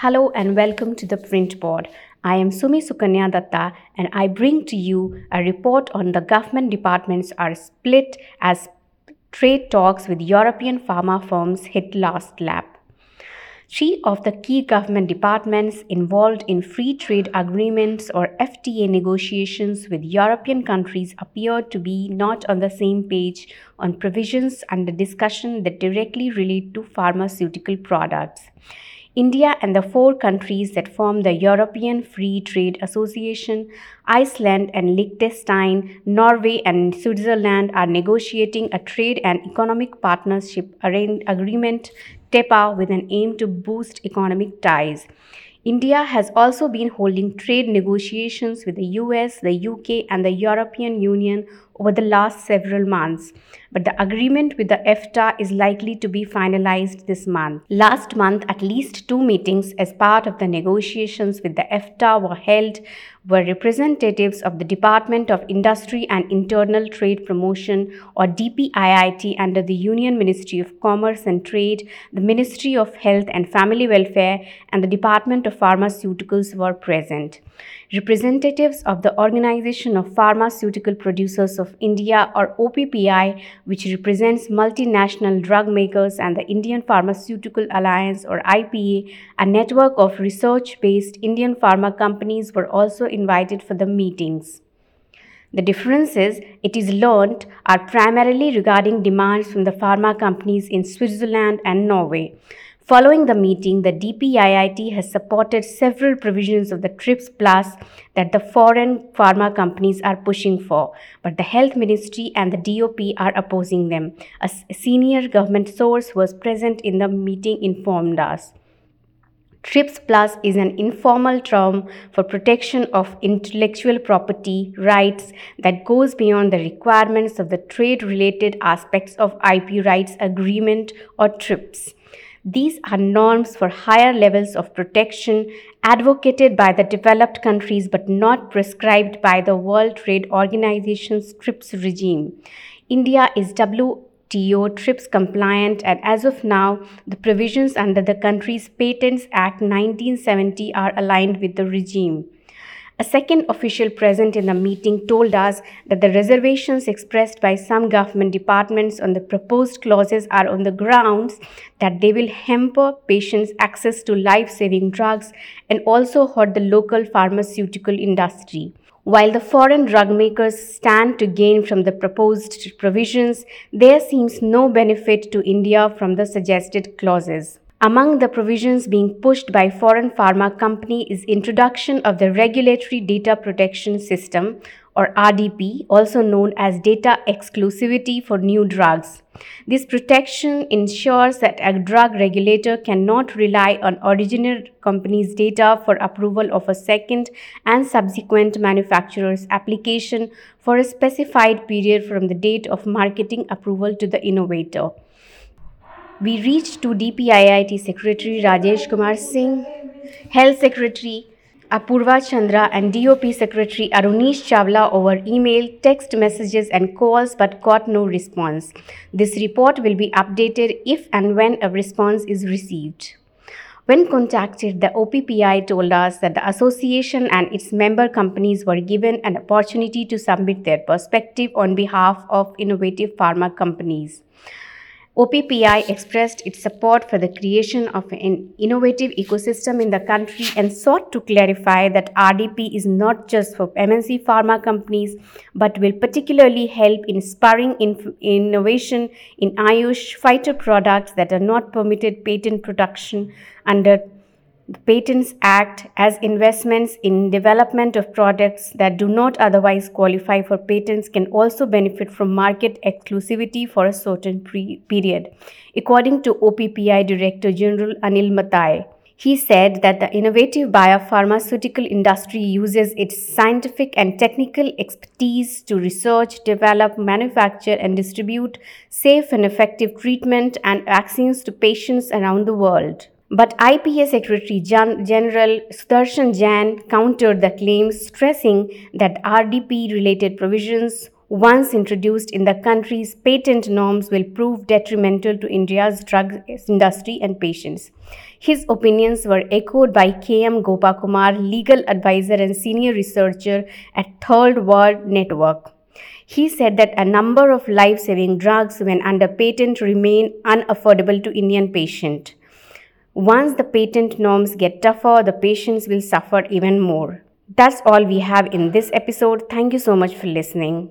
Hello and welcome to the PrintPod. I am Sumi Sukanya Dutta and I bring to you a report on the government departments are split as trade talks with European pharma firms hit last lap. Three of the key government departments involved in free trade agreements or FTA negotiations with European countries appear to be not on the same page on provisions under discussion that directly relate to pharmaceutical products. India and the four countries that form the European Free Trade Association, Iceland and Liechtenstein, Norway and Switzerland are negotiating a trade and economic partnership agreement TEPA with an aim to boost economic ties. India has also been holding trade negotiations with the US, the UK, and the European Union over the last several months, but the agreement with the EFTA is likely to be finalized this month. Last month, at least two meetings as part of the negotiations with the EFTA were held were representatives of the Department of Industry and Internal Trade Promotion or DPIIT under the Union Ministry of Commerce and Trade, the Ministry of Health and Family Welfare, and the Department of Pharmaceuticals were present. Representatives of the Organization of Pharmaceutical Producers of India or OPPI, which represents multinational drug makers, and the Indian Pharmaceutical Alliance or IPA, a network of research based Indian pharma companies, were also invited for the meetings. The differences, it is learnt, are primarily regarding demands from the pharma companies in Switzerland and Norway. Following the meeting, the DPIIT has supported several provisions of the TRIPS Plus that the foreign pharma companies are pushing for, but the Health Ministry and the DOP are opposing them. A senior government source was present in the meeting informed us. TRIPS Plus is an informal term for protection of intellectual property rights that goes beyond the requirements of the trade related aspects of IP rights agreement or TRIPS. These are norms for higher levels of protection advocated by the developed countries but not prescribed by the World Trade Organization's TRIPS regime. India is WTO TRIPS compliant and as of now, the provisions under the country's Patents Act 1970 are aligned with the regime. A second official present in the meeting told us that the reservations expressed by some government departments on the proposed clauses are on the grounds that they will hamper patients' access to life saving drugs and also hurt the local pharmaceutical industry. While the foreign drug makers stand to gain from the proposed provisions, there seems no benefit to India from the suggested clauses. Among the provisions being pushed by foreign pharma company is introduction of the Regulatory Data Protection System or RDP, also known as data exclusivity for new drugs. This protection ensures that a drug regulator cannot rely on original company's data for approval of a second and subsequent manufacturer's application for a specified period from the date of marketing approval to the innovator we reached to DPIIT Secretary Rajesh Kumar Singh, Health Secretary Apurva Chandra and DOP Secretary Arunish Chawla over email, text messages and calls but got no response. This report will be updated if and when a response is received. When contacted, the OPPI told us that the association and its member companies were given an opportunity to submit their perspective on behalf of innovative pharma companies. OPPI expressed its support for the creation of an innovative ecosystem in the country and sought to clarify that RDP is not just for MNC pharma companies but will particularly help in spurring innovation in Ayush phyto products that are not permitted patent production under the Patents Act as investments in development of products that do not otherwise qualify for patents can also benefit from market exclusivity for a certain period, according to OPPI Director General Anil Matai. He said that the innovative biopharmaceutical industry uses its scientific and technical expertise to research, develop, manufacture, and distribute safe and effective treatment and vaccines to patients around the world. But IPA Secretary General Sudarshan Jain countered the claims, stressing that RDP related provisions once introduced in the country's patent norms, will prove detrimental to India's drug industry and patients. His opinions were echoed by K.M. Gopakumar, legal advisor and senior researcher at Third World Network. He said that a number of life saving drugs, when under patent, remain unaffordable to Indian patients. Once the patent norms get tougher, the patients will suffer even more. That's all we have in this episode. Thank you so much for listening.